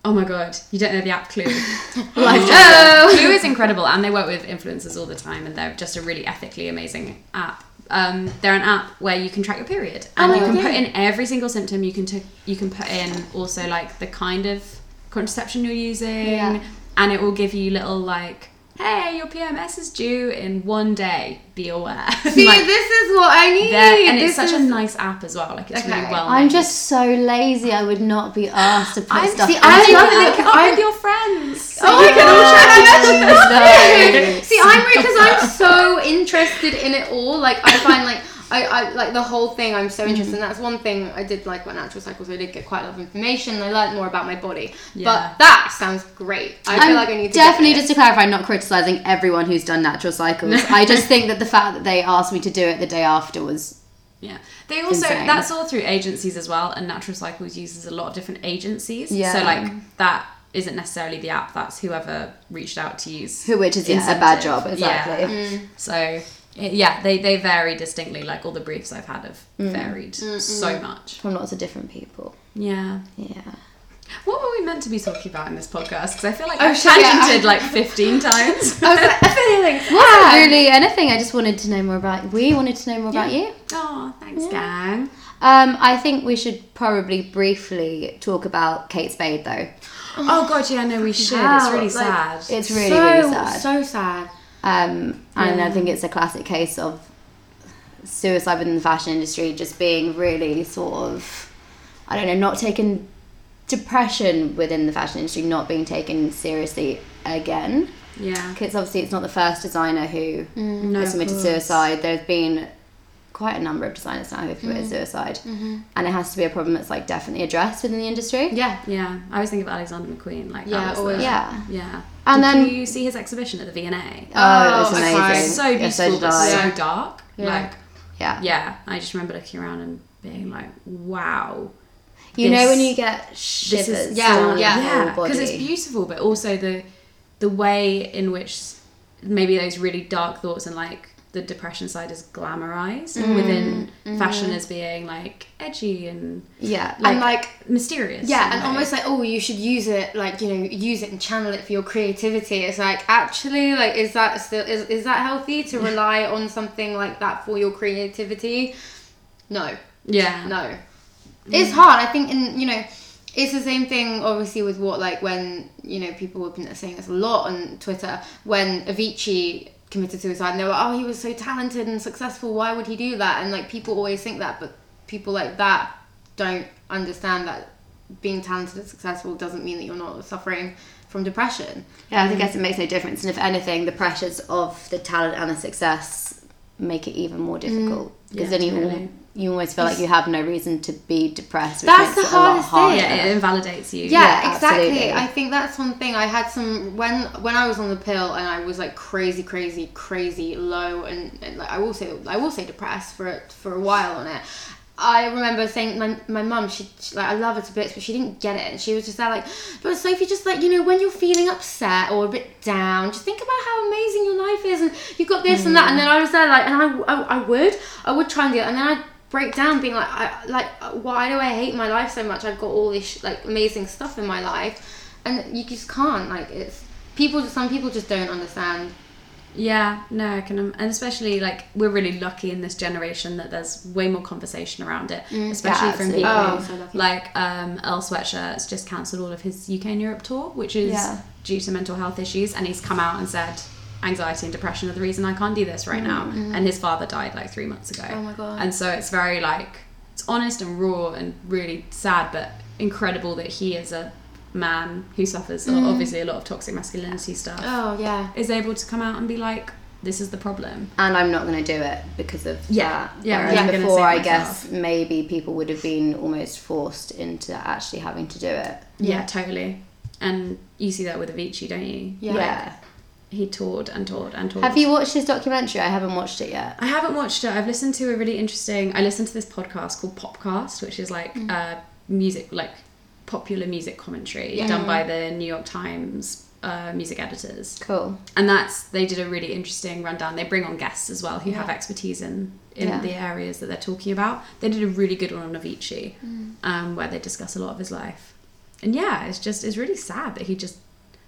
Oh my god, you don't know the app Clue. [laughs] oh. Clue is incredible, and they work with influencers all the time, and they're just a really ethically amazing app. Um, they're an app where you can track your period, and Oh, you can okay. put in every single symptom. You can t- you can put in also like the kind of contraception you're using, Yeah. and it will give you little like, hey, your PMS is due in one day. Be aware. [laughs] See, Like, this is what I need. they're- and it's This such a nice app as well. Like it's Okay. really well. I'm just so lazy. I would not be asked to put I'm, stuff. see, I the love app. it. Look up with your friends. Oh, we can all try [laughs] No. See, I'm because I'm so interested in it all. Like, I find like I, I like the whole thing. I'm so interested. Mm-hmm. And that's one thing I did like about natural cycles. I did get quite a lot of information. and I learned more about my body. Yeah. But that sounds great. I I'm feel like I need to definitely just to clarify, I'm not criticizing everyone who's done natural cycles. [laughs] I just think that the fact that they asked me to do it the day after was Yeah. They also insane. that's all through agencies as well, and Natural Cycles uses a lot of different agencies. Yeah. So like that isn't necessarily the app. That's whoever reached out to use. who, which is yeah, a bad job exactly. Yeah. So it- yeah, they they vary distinctly. Like all the briefs I've had have Mm. varied so much. From lots of different people. Yeah. Yeah. What were we meant to be talking about in this podcast? Because I feel like Oh, I've shit, yeah. like fifteen [laughs] times. I was like, feelings. [laughs] Wasn't really anything. I just wanted to know more about. We wanted to know more about you. oh, thanks, gang. Um, I think we should probably briefly talk about Kate Spade though. [gasps] Oh god, yeah, no, we should. Wow, it's really like- sad. It's really so, really sad. So sad. Um, and Yeah. I think it's a classic case of suicide within the fashion industry just being really sort of, I don't know, not taken depression within the fashion industry not being taken seriously again. yeah. Because obviously it's not the first designer who No, has committed suicide. There's been quite a number of designers now who've committed Mm. suicide, Mm-hmm. and it has to be a problem that's like definitely addressed within the industry. Yeah. Yeah, I always think of Alexander McQueen. Like, Yeah, always. the, Yeah. yeah. And Did then- you see his exhibition at the V&A? Oh, it was amazing. cried. so Yeah, beautiful, so did but I. so dark. Yeah. Like, Yeah. yeah, I just remember looking around and being like, wow. You know when you get shivers is- Yeah, yeah. your Yeah, body. because it's beautiful, but also the the way in which maybe those really dark thoughts and like the depression side is glamorized Mm. within Mm-hmm. fashion as being like edgy and Yeah, like, and like mysterious. yeah and way. almost like oh you should use it like you know use it and channel it for your creativity it's like actually like is that still is, is that healthy to [laughs] rely on something like that for your creativity no yeah, no it's hard i think in you know it's the same thing obviously with what like when you know people have been saying this a lot on twitter when avicii committed suicide and they were oh he was so talented and successful why would he do that and like people always think that but people like that don't understand that being talented and successful doesn't mean that you're not suffering from depression Yeah, I think guess it makes no difference. And if anything, the pressures of the talent and the success make it even more difficult. Because Mm. Yeah, then you. You almost feel like you have no reason to be depressed. Which That's makes the it a lot hardest thing. harder. yeah, it invalidates you. Yeah, Yeah, exactly. absolutely. I think that's one thing. I had some when when I was on the pill and I was like crazy, crazy, crazy low, and, and like I will say I will say depressed for for a while on it. I remember saying my my mum she, she like I love her to bits, but she didn't get it, and she was just there like, but Sophie, just like you know when you're feeling upset or a bit down, just think about how amazing your life is, and you've got this and that, mm. and then I was there like, and I, I, I would I would try and do it, and then I. would break down being like I like why do I hate my life so much? I've got all this like amazing stuff in my life. And you just can't like it's people some people just don't understand. Yeah, no, I can, and especially like we're really lucky in this generation that there's way more conversation around it, especially Yeah, from people Oh, so like um, Earl Sweatshirt's just cancelled all of his UK and Europe tour, which is Yeah. due to mental health issues, and he's come out and said anxiety and depression are the reason I can't do this right now, mm-hmm. and his father died like three months ago. Oh my God. And so it's very like it's honest and raw and really sad, but incredible that he is a man who suffers mm-hmm. obviously a lot of toxic masculinity stuff oh yeah is able to come out and be like, this is the problem. and I'm not going to do it because of Yeah. that. Yeah, Whereas I'm before, I myself. guess maybe people would have been almost forced into actually having to do it. Yeah, totally. And you see that with Avicii, don't you? Yeah. Yeah. He toured and toured and toured. Have you watched his documentary? I haven't watched it yet. I haven't watched it. I've listened to a really interesting. I listened to this podcast called Popcast, which is like uh, music, like popular music commentary Yeah. done by the New York Times uh, music editors. Cool. and that's they did a really interesting rundown. They bring on guests as well who have expertise in in Yeah. the areas that they're talking about. They did a really good one on Avicii, Mm. um, where they discuss a lot of his life. And yeah, it's just it's really sad that he just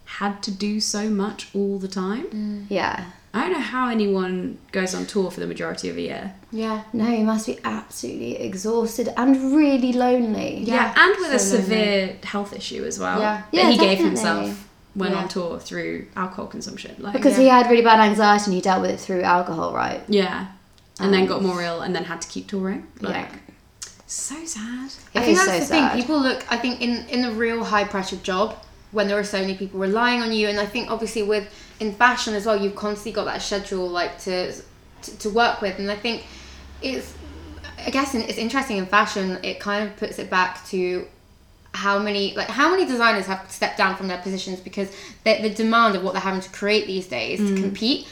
had to do so much all the time. Yeah. I don't know how anyone goes on tour for the majority of a year. yeah No, you must be absolutely exhausted and really lonely. Yeah, and with a so lonely. severe health issue as well. Yeah. that Yeah, he gave himself when Yeah. on tour through alcohol consumption. Like Because he had really bad anxiety and he dealt with it through alcohol, right? Yeah. And then Um, got more ill and then had to keep touring. Like, Yeah. so sad. It I think is that's so the sad. thing. People look. I think in in a real high pressure job, when there are so many people relying on you, and I think obviously with in fashion as well, you've constantly got that schedule like to to, to work with, and I think it's. I guess it's interesting in fashion. It kind of puts it back to how many like how many designers have stepped down from their positions because the, the demand of what they're having to create these days Mm. to compete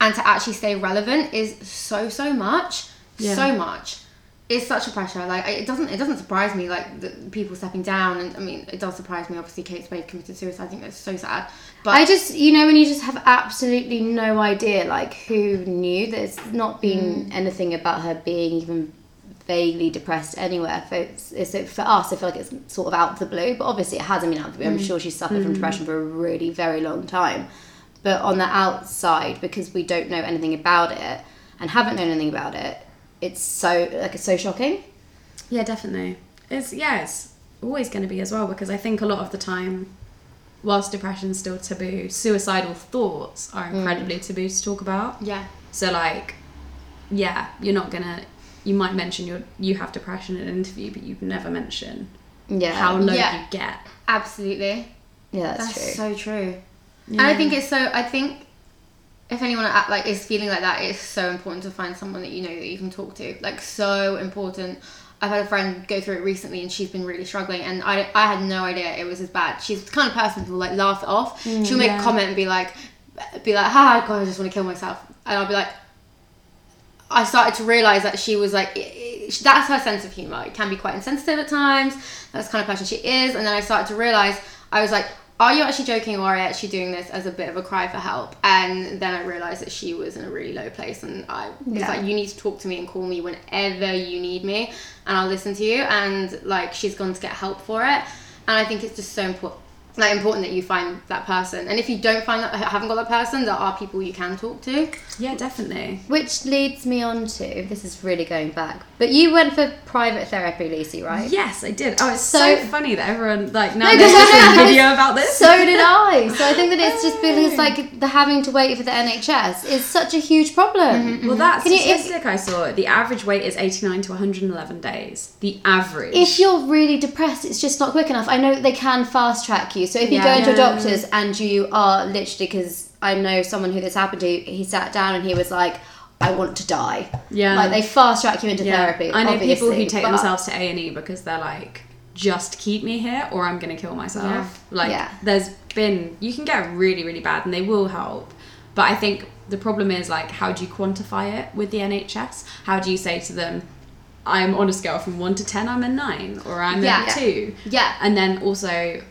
and to actually stay relevant is so so much Yeah. so much it's such a pressure like it doesn't it doesn't surprise me like the people stepping down and i mean it does surprise me obviously kate spade committed suicide i think that's so sad but I just, you know, when you just have absolutely no idea, like, who knew there's not been mm. anything about her being even vaguely depressed anywhere. For, it's, it's, for us, I feel like it's sort of out of the blue, but obviously it hasn't been out of the blue. I'm mm. sure she's suffered from mm. depression for a really very long time. But on the outside, because we don't know anything about it and haven't known anything about it, it's so, like, it's so shocking. Yeah, definitely. It's yeah, it's always going to be as well because I think a lot of the time, whilst depression's still taboo, suicidal thoughts are mm. incredibly taboo to talk about. yeah So like, yeah, you're not gonna. You might mention your you have depression in an interview, but you'd never mention Yeah. how low Yeah. you get. absolutely yeah, that's, that's true. so true and i think it's so i think if anyone at, like is feeling like that, it's so important to find someone that you know that you can talk to. Like so important. I've had a friend go through it recently, and she's been really struggling, and I, I had no idea it was as bad. She's the kind of person who like laugh it off. Mm, She'll make yeah. a comment and be like, be like, "Ha, God, I just want to kill myself," and I'll be like, I started to realize that she was like, i- i- that's her sense of humor. It can be quite insensitive at times. That's the kind of person she is. And then I started to realize, I was like, are you actually joking or are you actually doing this as a bit of a cry for help? And then I realized that she was in a really low place. And I was Yeah. like, you need to talk to me and call me whenever you need me and I'll listen to you. And like, she's gone to get help for it. And I think it's just so important. Like important that you find that person, and if you don't find that, haven't got that person, there are people you can talk to. Yeah, definitely. Which leads me on to this is really going back, but you went for private therapy, Lucy, right? Yes, I did. Oh, it's so, So- funny that everyone like now No, there's [laughs] because I just a [laughs] video about this. So did I. So I think that it's just [laughs] because like the having to wait for the NHS is such a huge problem. Mm-hmm, mm-hmm. well, that Can you- if- statistic I saw, the average wait is 89 to 111 days. The average. If you're really depressed, it's just not quick enough. I know they can fast track you. So if you Yeah. go into a doctor's and you are literally, because I know someone who this happened to, he sat down and he was like, I want to die. Yeah. Like they fast track you into Yeah. therapy. I know people who take themselves to A and E because they're like, just keep me here or I'm gonna kill myself. Yeah. Like Yeah. there's been you can get really, really bad and they will help. But I think the problem is like how do you quantify it with the NHS? How do you say to them, I'm on a scale from one to ten, I'm a nine, or I'm Yeah. a two. Yeah. And then also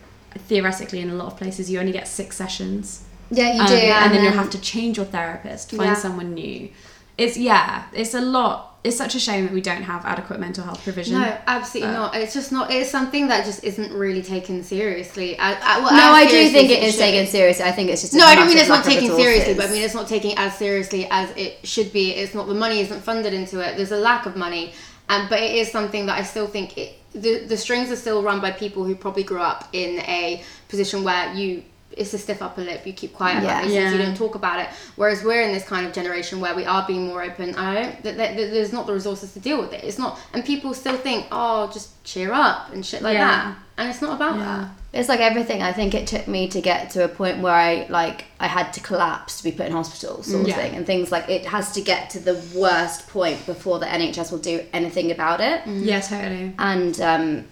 theoretically in a lot of places you only get six sessions. Yeah, you Um, do. and, then, you'll have to change your therapist, find Yeah. someone new. It's yeah, it's a lot. It's such a shame that we don't have adequate mental health provision. No, absolutely But- not. It's just not. It's something that just isn't really taken seriously. As, as, well, No, I do think it is should. taken seriously. I think it's just no. I don't mean it's not lack of taken seriously, but I mean it's not taking as seriously as it should be. It's not the money isn't funded into it. There's a lack of money, and but it is something that I still think it, the the strings are still run by people who probably grew up in a position where you. It's a stiff upper lip. You keep quiet Yeah. about these things. You don't talk about it. Whereas we're in this kind of generation where we are being more open. I don't. That, that, that there's not the resources to deal with it. It's not, and people still think, oh, just cheer up and shit like Yeah. that. And it's not about Yeah. that. It's like everything. I think it took me to get to a point where I like I had to collapse to be put in hospital, sort of thing, and things like it has to get to the worst point before the NHS will do anything about it. Yeah, totally. And um,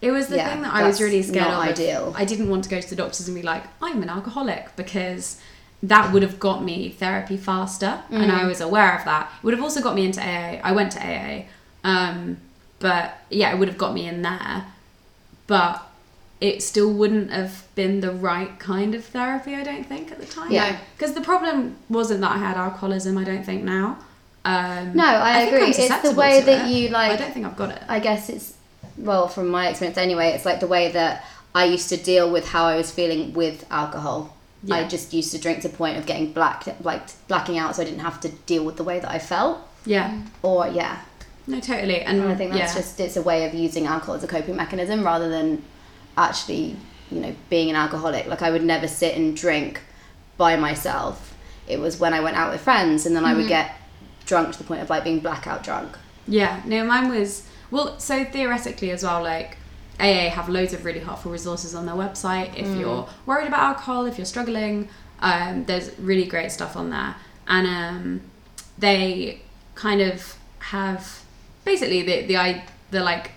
It was the Yeah, thing that I was really scared not of. ideal. I didn't want to go to the doctors and be like, I'm an alcoholic because that would have got me therapy faster, and Mm. I was aware of that. It would have also got me into AA. I went to AA, um, but yeah, it would have got me in there, but it still wouldn't have been the right kind of therapy. I don't think at the time. Yeah. because the problem wasn't that I had alcoholism. I don't think now. Um, No, I think agree. It's the way that it. you, like- I don't think I've got it. I guess it's well from my experience anyway. It's like the way that I used to deal with how I was feeling with alcohol. Yeah. I just used to drink to the point of getting black, like blacking out, so I didn't have to deal with the way that I felt. Yeah. Or yeah, No, totally. And And I think that's yeah. just it's a way of using alcohol as a coping mechanism rather than actually, you know, being an alcoholic. Like I would never sit and drink by myself. It was when I went out with friends and then I would get drunk to the point of like being blackout drunk. Yeah, no, mine was well. So theoretically, as well, like AA have loads of really helpful resources on their website. If you're worried about alcohol, if you're struggling, um, there's really great stuff on there, and um, they kind of have basically the the i the like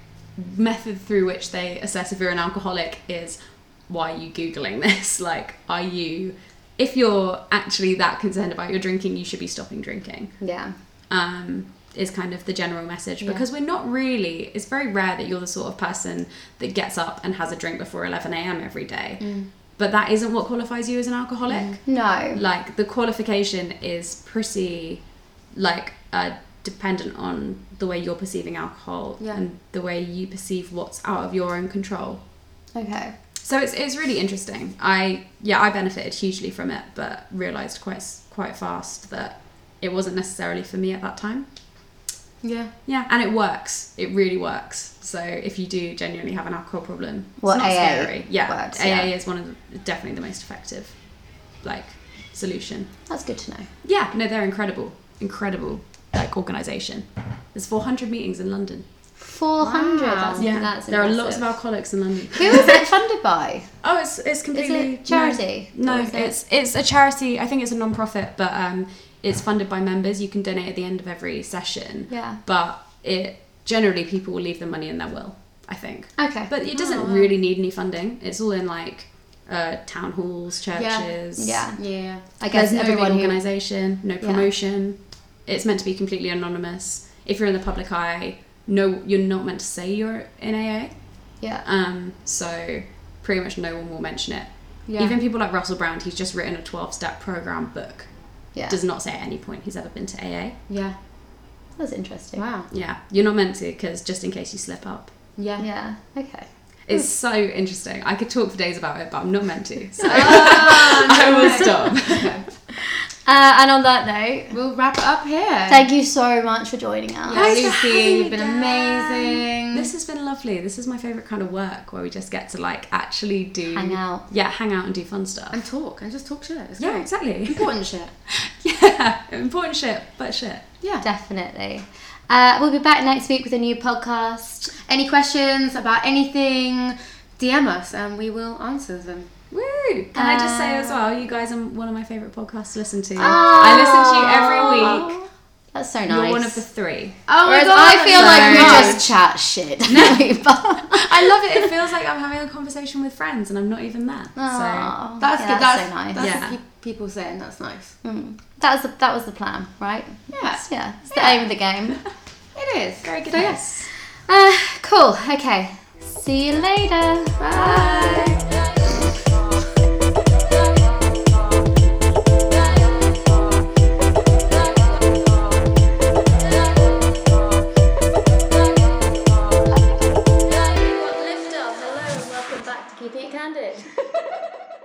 method through which they assess if you're an alcoholic is why are you googling this? [laughs] Like are you if you're actually that concerned about your drinking you should be stopping drinking. Yeah. um, is kind of the general message. Yeah. because we're not really it's very rare that you're the sort of person that gets up and has a drink before 11 a.m every day. But that isn't what qualifies you as an alcoholic. No. like the qualification is pretty like uh, dependent on the way you're perceiving alcohol Yeah. and the way you perceive what's out of your own control Okay. so it's, it's really interesting i yeah i benefited hugely from it but realized quite quite fast that it wasn't necessarily for me at that time Yeah. yeah, and it works. It really works. So if you do genuinely have an alcohol problem, it's Well, not AA scary. Yeah, works, AA yeah. is one of the, definitely the most effective, like, solution. That's good to know. Yeah, no, they're incredible, incredible, like organisation. There's 400 meetings in London. Four hundred. Wow. That's, Yeah, that's there are lots of alcoholics in London. Who is it funded by? [laughs] Oh, it's it's Is completely it charity? No, no is it- it's it's a charity. I think it's a non-profit, but um, it's funded by members. You can donate at the end of every session. Yeah. But it generally people will leave the money in their will. I think. Okay. But it doesn't Oh, wow. really need any funding. It's all in like uh, town halls, churches. Yeah. Yeah. yeah. I guess There's no everyone big who organisation, no promotion. It's meant to be completely anonymous. If you're in the public eye, no, you're not meant to say you're in AA. yeah. Um, so pretty much no one will mention it. Yeah. Even people like Russell Brand, he's just written a 12 step program book. Yeah. Does not say at any point he's ever been to AA. Yeah. That's interesting. Wow. Yeah, you're not meant to because just in case you slip up. Yeah. Yeah. Okay. It's so interesting. I could talk for days about it, but I'm not meant to. So Ah, [laughs] [laughs] I will stop. Uh, and on that note, We'll wrap it up here. thank you so much for joining us. Yeah, Thanks Lucy, having you've been Dan. amazing. This has been lovely. This is my favorite kind of work where we just get to like actually do Hang out. Yeah, hang out and do fun stuff. and talk and just talk shit. It's yeah, great. exactly. Important [laughs] shit. yeah, important shit, but shit. Yeah. Definitely. Uh, we'll be back next week with a new podcast. Any questions about anything, DM us and we will answer them. Woo! Can I just say Uh, as well, you guys are one of my favourite podcasts to listen to. I listen to you every week. That's so nice. You're one of the three. Oh Whereas my god, I feel like we that's just chat shit. [laughs] but I love it. It feels like I'm having a conversation with friends and I'm not even there. Aw, That's yeah, good. That's, That's, so nice. That's Yeah. what pe- people saying. That's nice. Mm. That was the, that was the plan, right? Yeah. That's- yeah. It's the Yeah. aim of the game. [laughs] It is. Very good. So, yeah. Yes. Uh, cool. Okay. See you later. Bye. Lift